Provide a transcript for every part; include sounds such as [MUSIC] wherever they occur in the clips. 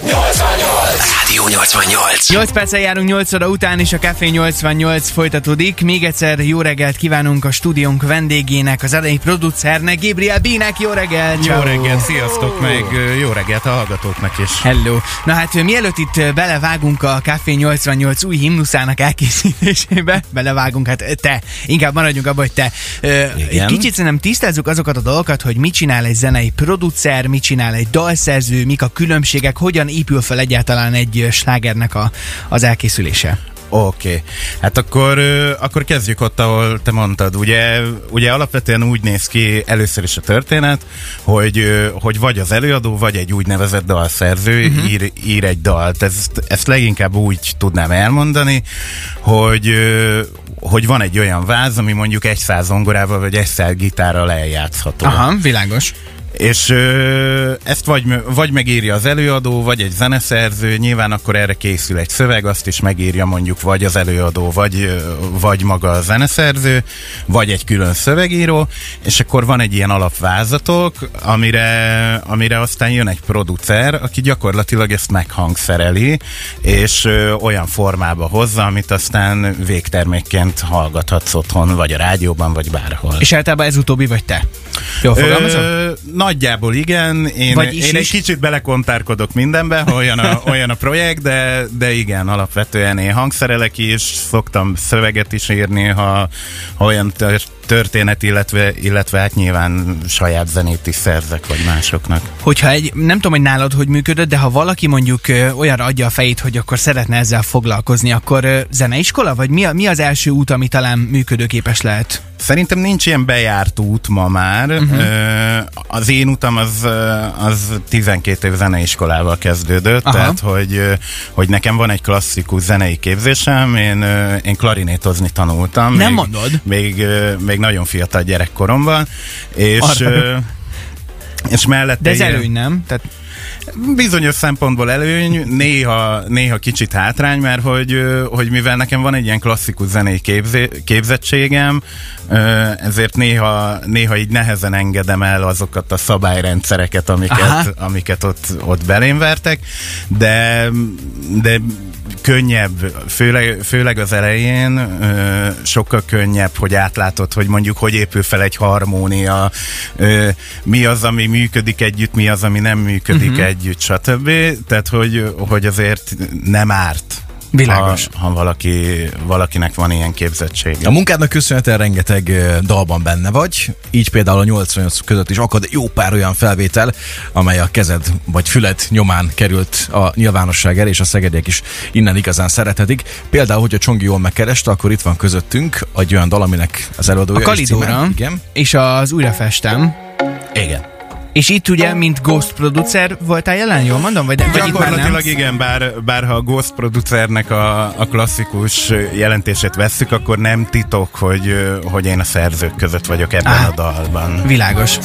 No es extraño Rádió 88. 8 perccel járunk 8 óra után, és a Café 88 folytatódik. Még egyszer jó reggelt kívánunk a stúdiónk vendégének, az elejé producernek, Gabriel B-nek. Jó reggelt! Jó reggelt, sziasztok, meg ö, jó reggelt a hallgatóknak is. Hello! Na hát mielőtt itt belevágunk a Café 88 új himnuszának elkészítésébe, [LAUGHS] belevágunk, hát te, inkább maradjunk abban, hogy te. Igen. kicsit szerintem tisztázzuk azokat a dolgokat, hogy mit csinál egy zenei producer, mit csinál egy dalszerző, mik a különbségek, hogyan épül fel egyáltalán egy ö, slágernek a, az elkészülése. Oké, okay. hát akkor, akkor kezdjük ott, ahol te mondtad. Ugye, ugye alapvetően úgy néz ki először is a történet, hogy, hogy vagy az előadó, vagy egy úgynevezett dalszerző uh-huh. ír, ír egy dalt. Ezt, ezt leginkább úgy tudnám elmondani, hogy, hogy van egy olyan váz, ami mondjuk egy száz zongorával, vagy egy száz gitárral eljátszható. Aha, világos. És ö, ezt vagy, vagy megírja az előadó, vagy egy zeneszerző, nyilván akkor erre készül egy szöveg, azt is megírja mondjuk vagy az előadó, vagy, vagy maga a zeneszerző, vagy egy külön szövegíró, és akkor van egy ilyen alapvázatok, amire, amire aztán jön egy producer, aki gyakorlatilag ezt meghangszereli, és ö, olyan formába hozza, amit aztán végtermékként hallgathatsz otthon, vagy a rádióban, vagy bárhol. És általában ez utóbbi vagy te. Jól fogalmazom? Ö, nagyjából igen. Én, Vagy is én egy is. kicsit belekontárkodok mindenbe, olyan a, [LAUGHS] olyan a projekt, de, de igen, alapvetően én hangszerelek is, szoktam szöveget is írni, ha, ha olyan tör- történet, illetve, illetve hát nyilván saját zenét is szerzek, vagy másoknak. Hogyha egy, nem tudom, hogy nálad hogy működött, de ha valaki mondjuk ö, olyanra adja a fejét, hogy akkor szeretne ezzel foglalkozni, akkor ö, zeneiskola, vagy mi, a, mi az első út, ami talán működőképes lehet? Szerintem nincs ilyen bejárt út ma már. Uh-huh. Az én utam az, az 12 év zeneiskolával kezdődött, Aha. Tehát hogy, hogy nekem van egy klasszikus zenei képzésem, én, én klarinétozni tanultam. Nem még, mondod? Még, még nagyon fiatal gyerekkoromban, és, Arra. és mellette... De ez előny, nem? Tehát Bizonyos szempontból előny, néha, néha kicsit hátrány, mert hogy, hogy mivel nekem van egy ilyen klasszikus zenei képzé, képzettségem, ezért néha, néha így nehezen engedem el azokat a szabályrendszereket, Aha. amiket, amiket ott, ott belém vertek, de, de könnyebb, főleg, főleg az elején ö, sokkal könnyebb, hogy átlátod, hogy mondjuk hogy épül fel egy harmónia, ö, mi az, ami működik együtt, mi az, ami nem működik uh-huh. Együtt, stb. Tehát, hogy, hogy azért nem árt. Világos. Ha, ha valaki, valakinek van ilyen képzettsége. A munkádnak köszönhetően rengeteg dalban benne vagy, így például a 88 között is akad jó pár olyan felvétel, amely a kezed vagy füled nyomán került a nyilvánosság elé, és a szegediek is innen igazán szerethetik. Például, hogy a Csongi jól megkereste, akkor itt van közöttünk egy olyan dal, aminek az előadója a is címe. Kalidóra Igen. és az Újrafestem. Igen. És itt ugye, mint ghost producer voltál jelen, jól mondom? Vagy, vagy nem? Gyakorlatilag igen, bár, bár ha a Ghost producernek a, a klasszikus jelentését vesszük, akkor nem titok, hogy, hogy én a szerzők között vagyok ebben Á. a dalban. Világos.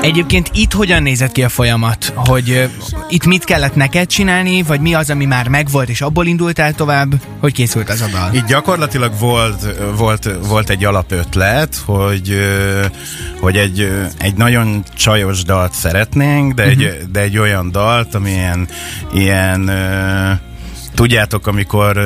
Egyébként itt hogyan nézett ki a folyamat? Hogy ö, itt mit kellett neked csinálni, vagy mi az, ami már megvolt, és abból indultál tovább? Hogy készült az a dal? Így gyakorlatilag volt, volt, volt egy alapötlet, hogy, hogy egy, egy nagyon csajos dalt szeretnénk, de, egy, de egy olyan dalt, ami ilyen, ilyen ö, Tudjátok, amikor,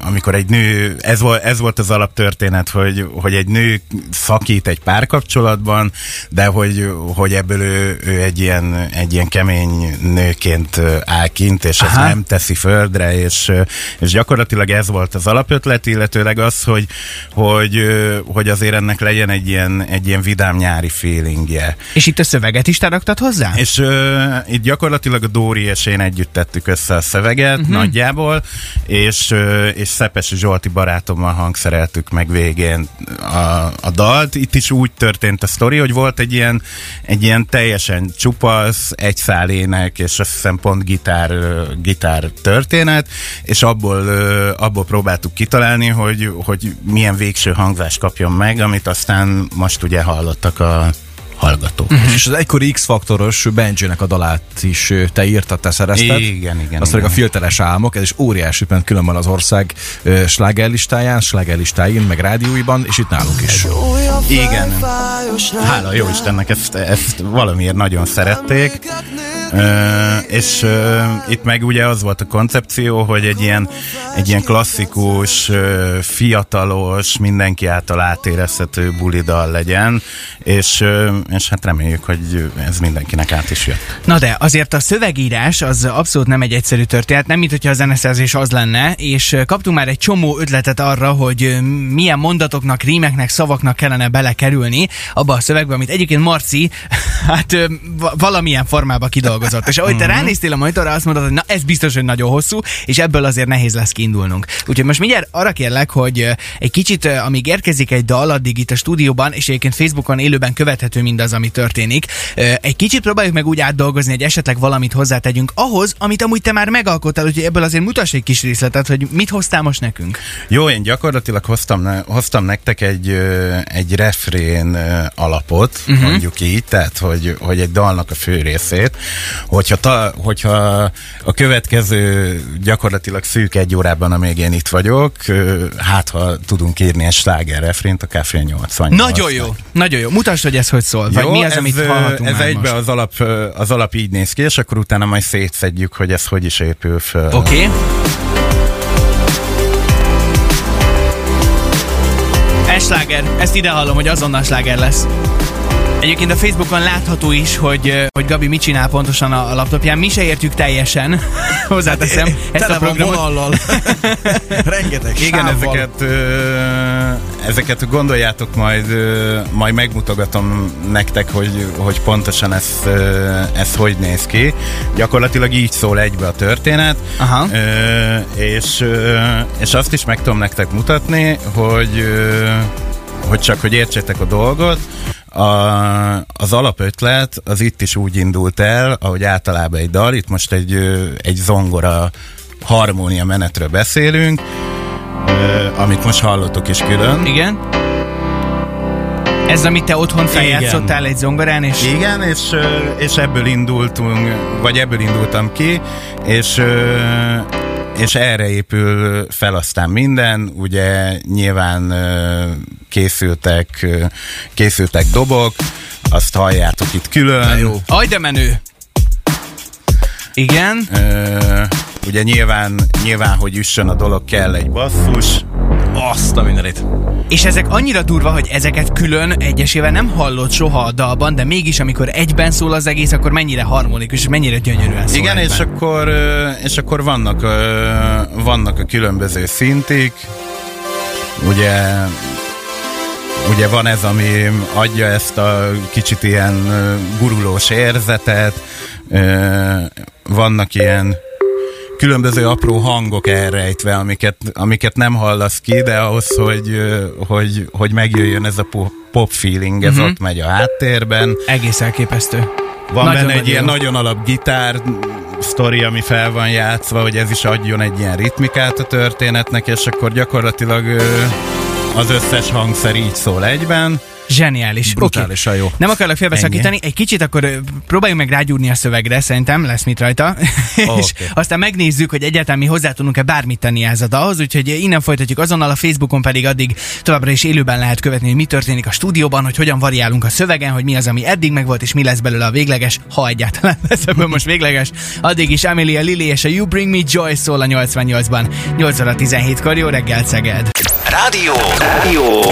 amikor egy nő, ez volt, ez volt az alaptörténet, hogy, hogy egy nő szakít egy párkapcsolatban, de hogy, hogy ebből ő, ő egy, ilyen, egy ilyen kemény nőként áll kint, és Aha. nem teszi földre, és, és gyakorlatilag ez volt az alapötlet, illetőleg az, hogy, hogy, hogy azért ennek legyen egy ilyen, egy ilyen vidám nyári feelingje. És itt a szöveget is te hozzá? És uh, itt gyakorlatilag a Dóri és én együtt tettük össze a szöveget uh-huh. nagyjából, és, uh, és Szepesi Zsolti barátommal hangszereltük meg végén a, a dalt. Itt is úgy történt a sztori, hogy volt egy ilyen, egy ilyen teljesen csupasz, egy szál ének, és azt hiszem pont gitár, gitár történet, és abból, abból próbáltuk kitalálni, hogy, hogy milyen végső hangzást kapjon meg, amit aztán most ugye hallottak a hallgatók. Uh-huh. És az egykori X-faktoros Benji-nek a dalát is te írtad, te szerezted. Igen, igen. Azt pedig a filteres álmok, ez is óriási ment különben az ország ö, slágerlistáján, slágerlistáin, meg rádióiban, és itt nálunk is. Igen. Hála jó Istennek, ezt, ezt valamiért nagyon szerették. És itt meg ugye az volt a koncepció, hogy egy ilyen, egy ilyen klasszikus, fiatalos, mindenki által átérezhető bulidal legyen, és, és hát reméljük, hogy ez mindenkinek át is jött. Na de azért a szövegírás az abszolút nem egy egyszerű történet, nem mint hogyha a zeneszerzés az lenne, és kaptunk már egy csomó ötletet arra, hogy milyen mondatoknak, rímeknek, szavaknak kellene belekerülni abba a szövegbe, amit egyébként Marci [LAUGHS] hát valamilyen formába kidolgozott. És ahogy te ránéztél a monitorra, azt mondod, hogy na ez biztos, hogy nagyon hosszú, és ebből azért nehéz lesz kiindulnunk. Úgyhogy most mindjárt arra kérlek, hogy egy kicsit, amíg érkezik egy dal, addig itt a stúdióban, és egyébként Facebookon élőben követhető mindaz, ami történik, egy kicsit próbáljuk meg úgy átdolgozni, hogy esetleg valamit hozzátegyünk ahhoz, amit amúgy te már megalkottál, úgyhogy ebből azért mutass egy kis részletet, hogy mit hoztál most nekünk. Jó, én gyakorlatilag hoztam, hoztam nektek egy, egy refrén alapot, uh-huh. mondjuk így, tehát hogy, hogy egy dalnak a fő részét, hogyha, ta, hogyha a következő gyakorlatilag szűk egy órában, amíg én itt vagyok, hát ha tudunk írni egy sláger refrént a Café 80 Nagyon jó, nagyon jó. Mutasd, hogy ez hogy szól, vagy Jó, mi az, ez, amit hallhatunk Ez egybe most. az alap, az alap így néz ki, és akkor utána majd szétszedjük, hogy ez hogy is épül föl. Oké. Okay. Ez sláger. Ezt ide hallom, hogy azonnal sláger lesz. Egyébként a Facebookon látható is, hogy, hogy Gabi mit csinál pontosan a, laptopján. Mi se értjük teljesen, [LAUGHS] hozzáteszem, ezt Tele a programot. vonallal. [LAUGHS] Rengeteg Igen, sávval. ezeket, ezeket gondoljátok majd, majd megmutogatom nektek, hogy, hogy pontosan ez, ez hogy néz ki. Gyakorlatilag így szól egybe a történet, Aha. És, és azt is meg tudom nektek mutatni, hogy, hogy csak hogy értsétek a dolgot, a, az alapötlet az itt is úgy indult el, ahogy általában egy dal, itt most egy, egy zongora harmónia menetről beszélünk, amit most hallottok is külön. Igen. Ez, amit te otthon feljátszottál egy zongorán, és Igen, és, és ebből indultunk, vagy ebből indultam ki, és, és erre épül fel aztán minden, ugye nyilván készültek, készültek dobok, azt halljátok itt külön. Jó. Aj, de menő! Igen. Ö, ugye nyilván, nyilván, hogy üssön a dolog, kell egy basszus. Azt a mindenit. És ezek annyira durva, hogy ezeket külön egyesével nem hallott soha a dalban, de mégis amikor egyben szól az egész, akkor mennyire harmonikus, és mennyire gyönyörűen szól Igen, egyben. és akkor, és akkor vannak, vannak a különböző szintik. Ugye ugye van ez, ami adja ezt a kicsit ilyen gurulós érzetet, vannak ilyen különböző apró hangok elrejtve, amiket, amiket nem hallasz ki, de ahhoz, hogy, hogy, hogy megjöjjön ez a po- pop feeling, ez Mhm. ott megy a háttérben. Egész elképesztő. Van Nagyon benne egy nagyon ilyen jó. nagyon alap gitár sztori, ami fel van játszva, hogy ez is adjon egy ilyen ritmikát a történetnek, és akkor gyakorlatilag az összes hangszer így szól egyben. Zseniális. Brutálisan jó. Nem akarlak félbeszakítani, egy kicsit akkor próbáljunk meg rágyúrni a szövegre, szerintem lesz mit rajta, [LAUGHS] és Oké. aztán megnézzük, hogy egyáltalán mi hozzá tudunk-e bármit tenni ehhez a dalhoz, úgyhogy innen folytatjuk azonnal a Facebookon pedig addig továbbra is élőben lehet követni, hogy mi történik a stúdióban, hogy hogyan variálunk a szövegen, hogy mi az, ami eddig megvolt, és mi lesz belőle a végleges, ha egyáltalán lesz ebből most végleges. Addig is Amelia Lily és a You Bring Me Joy szól a 88-ban. 8 óra 17-kor, jó reggel Szeged! Rádió. Rádió.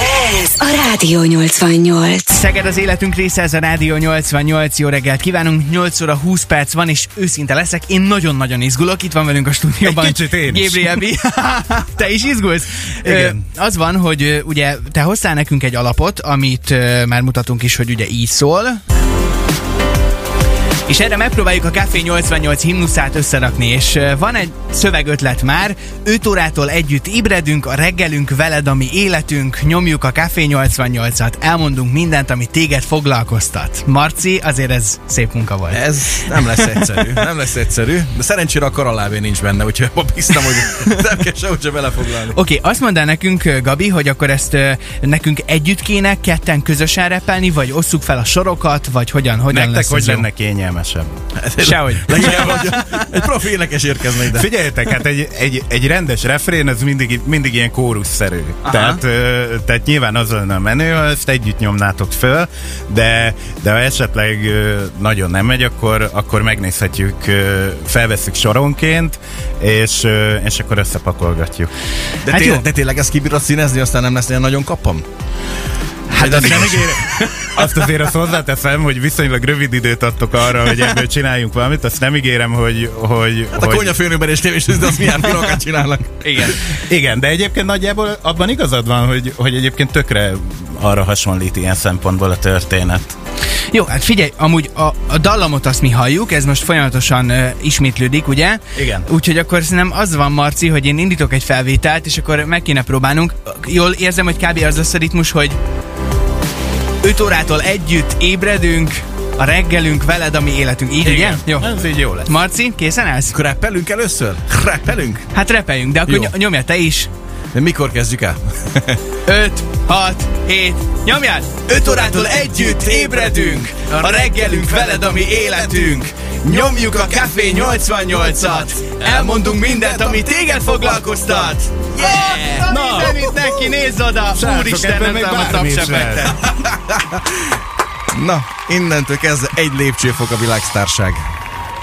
Ez a Rádió 88. Szeged az életünk része, ez a Rádió 88, jó reggelt kívánunk, 8 óra 20 perc van, és őszinte leszek, én nagyon-nagyon izgulok, itt van velünk a stúdióban. Egy kicsit én is. Gabriel B. [LAUGHS] Te is izgulsz? Igen. Ö, az van, hogy ugye te hoztál nekünk egy alapot, amit ö, már mutatunk is, hogy ugye így szól. És erre megpróbáljuk a Café 88 himnuszát összerakni, és van egy szövegötlet már, 5 órától együtt ébredünk, a reggelünk veled, ami életünk, nyomjuk a Café 88-at, elmondunk mindent, ami téged foglalkoztat. Marci, azért ez szép munka volt. Ez nem lesz egyszerű, [LAUGHS] nem lesz egyszerű, de szerencsére a karalávé nincs benne, úgyhogy abba bíztam, hogy nem kell sehogy se belefoglalni. Oké, okay, azt mondd el nekünk, Gabi, hogy akkor ezt nekünk együtt kéne ketten közösen repelni, vagy osszuk fel a sorokat, vagy hogyan, hogyan Nektek lesz hogy lenne kényelmes? Kellemesebb. Sehogy. [LAUGHS] Legalább, hogy egy profi énekes érkezne ide. Figyeljetek, hát egy, egy, egy rendes refrén, az mindig, mindig ilyen kórusszerű. Tehát, ö, tehát nyilván az lenne a menő, ha ezt együtt nyomnátok föl, de, de ha esetleg nagyon nem megy, akkor, akkor megnézhetjük, ö, felveszünk soronként, és, és akkor összepakolgatjuk. De, Hát té- jó. de tényleg ezt kibírod színezni, aztán nem lesz ilyen nagyon kapam? Hát azt, nem ígérem, azt azért azt hozzáteszem, hogy viszonylag rövid időt adtok arra, hogy ebből csináljunk valamit, azt nem ígérem, hogy... hogy, Hát a hogy konyafőnökben és tévés, de azt milyen filokat csinálnak. Igen. Igen, de egyébként nagyjából abban igazad van, hogy, hogy egyébként tökre arra hasonlít ilyen szempontból a történet. Jó, hát figyelj, amúgy a, a dallamot azt mi halljuk, ez most folyamatosan uh, ismétlődik, ugye? Igen. Úgyhogy akkor szerintem az van, Marci, hogy én indítok egy felvételt, és akkor meg kéne próbálnunk. Jól érzem, hogy kb. az lesz a ritmus, hogy 5 órától együtt ébredünk, a reggelünk veled, ami életünk. Így, ugye? Jó. Ez így jó lesz. Marci, készen állsz? Rappelünk először? Rappelünk? Hát repeljünk, de akkor Jó. ny- nyomja te is. De mikor kezdjük el? 5, 6, 7, nyomjál! 5 órától együtt ébredünk, a reggelünk veled, ami életünk. Nyomjuk a Café 88-at, elmondunk mindent, ami téged foglalkoztat. Yeah! Na, itt neki, nézz oda! Úristen, nem a tapsefektet. [LAUGHS] Na, innentől kezdve egy lépcsőfok a világsztárság.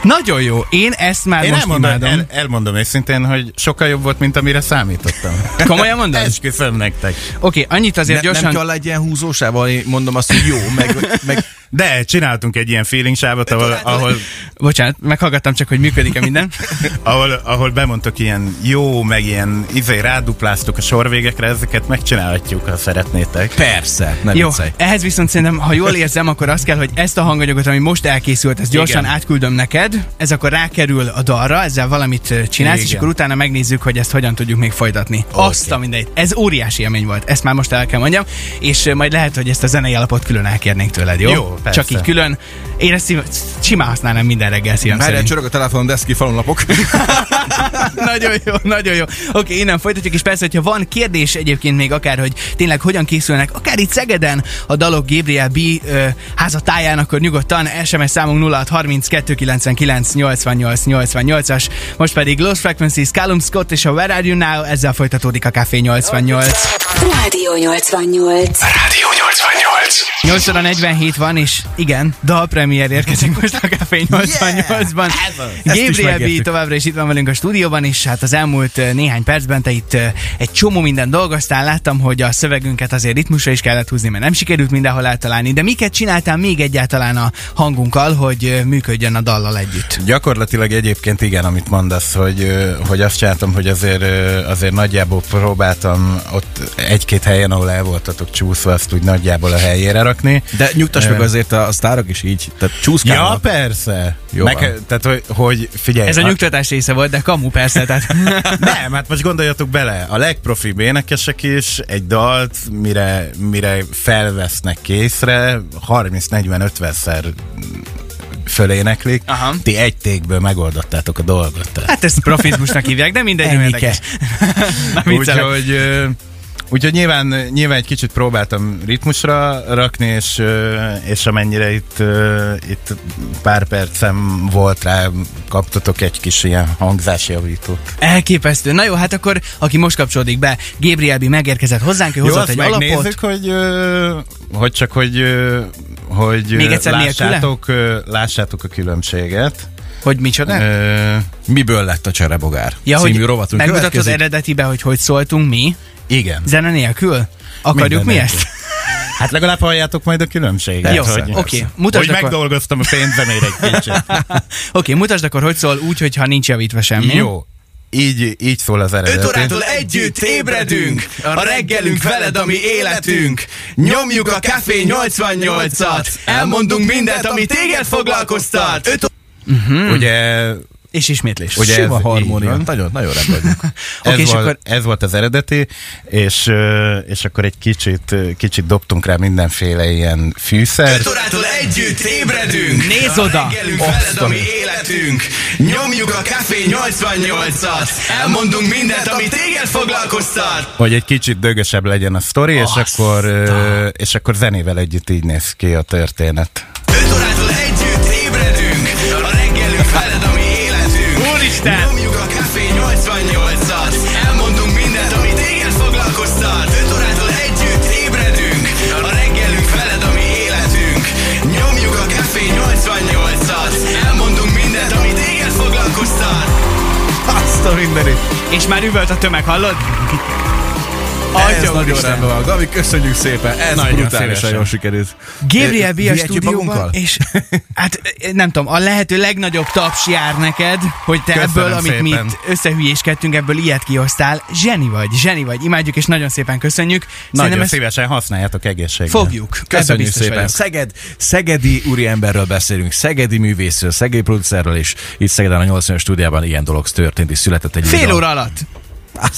Nagyon jó, én ezt már Én most elmondom, imádom. el, elmondom őszintén, hogy sokkal jobb volt, mint amire számítottam. [LAUGHS] Komolyan mondod? Oké, Esküszöm nektek. okay, annyit azért Ne, gyorsan... nem kell egy ilyen húzósával, én mondom azt, hogy jó, meg, meg De csináltunk egy ilyen feeling sávot, ahol, ahol, Bocsánat, meghallgattam csak, hogy működik-e minden. [LAUGHS] ahol, ahol bemondtok ilyen jó, meg ilyen izé rádupláztuk a sorvégekre, ezeket megcsinálhatjuk, ha szeretnétek. persze, ne Jó, viccelj. ehhez viszont szerintem, ha jól érzem, akkor az kell, hogy ezt a hanganyagot, ami most elkészült, ezt gyorsan Igen. átküldöm neked, ez akkor rákerül a dalra, ezzel valamit csinálsz, és Igen. akkor utána megnézzük, hogy ezt hogyan tudjuk még folytatni. Okay. Azt a mindegy. Ez óriási élmény volt, ezt már most el kell mondjam, és majd lehet, hogy ezt a zenei alapot külön elkérnénk tőled, jó? Jó, persze. Csak így külön. Én ezt simán használnám minden reggel szívem Várjál, szerint. csörög a telefonon, deszki falunlapok. [LAUGHS] nagyon jó, nagyon jó. Oké, innen folytatjuk, és persze, hogyha van kérdés egyébként még akár, hogy tényleg hogyan készülnek, akár itt Szegeden a dalok Gabriel B. Ö, házatáján, akkor nyugodtan SMS számunk 0632 99 88 88-as, most pedig Lost Frequencies, Callum Scott és a Where Are You Now, ezzel folytatódik a Café 88. Rádió 88. Rádió 88. 8 óra 47 van, és igen, dalpremier érkezik most a Café 88-ban. Ezt is Gabriel B. továbbra is itt van velünk a stúdióban, és hát az elmúlt ö, néhány percben te itt ö, egy csomó minden dolgoztál. Láttam, hogy a szövegünket azért ritmusra is kellett húzni, mert nem sikerült mindenhol eltalálni. De miket csináltál még egyáltalán a hangunkkal, hogy ö, működjön a dallal együtt? Gyakorlatilag egyébként igen, amit mondasz, hogy, hogy azt csináltam, hogy azért, azért nagyjából próbáltam ott egy-két helyen, ahol el voltatok csúszva, azt úgy nagyjából a helyére rakni. De nyugtass meg azért a, a sztárok is így, tehát Ja, csúszkálnak. persze. Jó Meg, van. tehát, hogy, hogy figyelj. Ez a nyugtatás része volt, de kamu persze. Tehát... [LAUGHS] Nem, hát most gondoljatok bele, a legprofibb énekesek is egy dalt, mire, mire felvesznek készre, 30-40-50-szer föléneklik, Aha. ti egy tékből megoldottátok a dolgot. Tehát. Hát ezt profizmusnak hívják, de mindegy, Ennyi. [LAUGHS] Na. Úgyhogy, úgyhogy nyilván, nyilván egy kicsit próbáltam ritmusra rakni, és, és amennyire itt, itt pár percem volt rá, kaptatok egy kis ilyen hangzásjavítót. Elképesztő. Na jó, hát akkor, aki most kapcsolódik be, Gabriel B. megérkezett hozzánk, ő Jó, hozott egy alapot. hogy, hogy csak, hogy, hogy Még egyszer lássátok, lássátok a különbséget. Hogy micsoda? Ö, Miből lett a cserebogár? Ja, Című hogy rovatunk megmutatod eredetibe, hogy hogy szóltunk mi, igen. zene nélkül? Akarjuk Minden mi nélkül. ezt? Hát legalább halljátok majd a különbséget. Jó, hogy, oké, mutasd hogy akkor. megdolgoztam a pénzemére egy kicsit. [LAUGHS] Oké, mutasd akkor, hogy szól úgy, hogyha nincs javítva semmi. Jó. Így, így szól az eredeti. együtt ébredünk, a reggelünk veled, ami életünk. Nyomjuk a Café 88-at, elmondunk mindent, ami téged foglalkoztat. Öt Ugye, és ismétlés. Ugye Sima ez harmónia. van. Nagyon, nagyon rendben vagyunk. [LAUGHS] ez, Oké, és volt, akkor- ez volt az eredeti, és, és akkor egy kicsit, kicsit dobtunk rá mindenféle ilyen fűszer. órától együtt ébredünk. Nézd oda! Reggelünk veled, ami életünk. Nyomjuk a Café 88-at. Elmondunk mindent, ami téged foglalkoztat. hogy egy kicsit dögösebb legyen a sztori, és akkor, és akkor zenével együtt így néz ki a történet. 5 órától Isten! Nyomjuk a Café 88-at Elmondunk mindent, ami téged foglalkoztat 5 órától együtt ébredünk A reggelünk veled, ami életünk Nyomjuk a Café 88-at Elmondunk mindent, ami téged foglalkoztat Azt a mindenit. És már üvölt a tömeg, hallod? Ez nagyon rendben van. Gabi, köszönjük szépen. Ez Nagyon brutálisan jól sikerült. Gabriel B. a Vihetjük stúdióban, és hát nem tudom, a lehető legnagyobb taps jár neked, hogy te Köszönöm ebből, amit mi szépen. itt összehülyéskedtünk, ebből ilyet kihoztál. Zseni vagy, zseni vagy, imádjuk, és nagyon szépen köszönjük. Nagyon ezt szívesen használjátok egészségben. fogjuk. Köszönjük szépen. vagyok. Szeged, szegedi úriemberről beszélünk, szegedi művészről, szegedi producerről, és itt Szegeden a 80 stúdiában ilyen dolog történt, és született egy Fél óra alatt.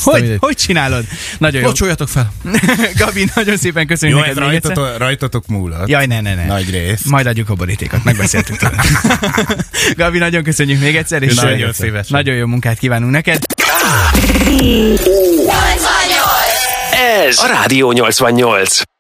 Hogy, mindegy. hogy csinálod? Nagyon jó. Locsoljatok fel. [LAUGHS] Gabi, nagyon szépen köszönjük Jó, neked még egyszer. rajtatok, rajtatok múlott. Jaj, ne, ne, ne. Nagy rész. Majd adjuk a borítékot, megbeszéltük tőle. [LAUGHS] Gabi, nagyon köszönjük még egyszer, és Nagyon ö, szívesen. nagyon jó munkát kívánunk neked. Ez a Rádió 88.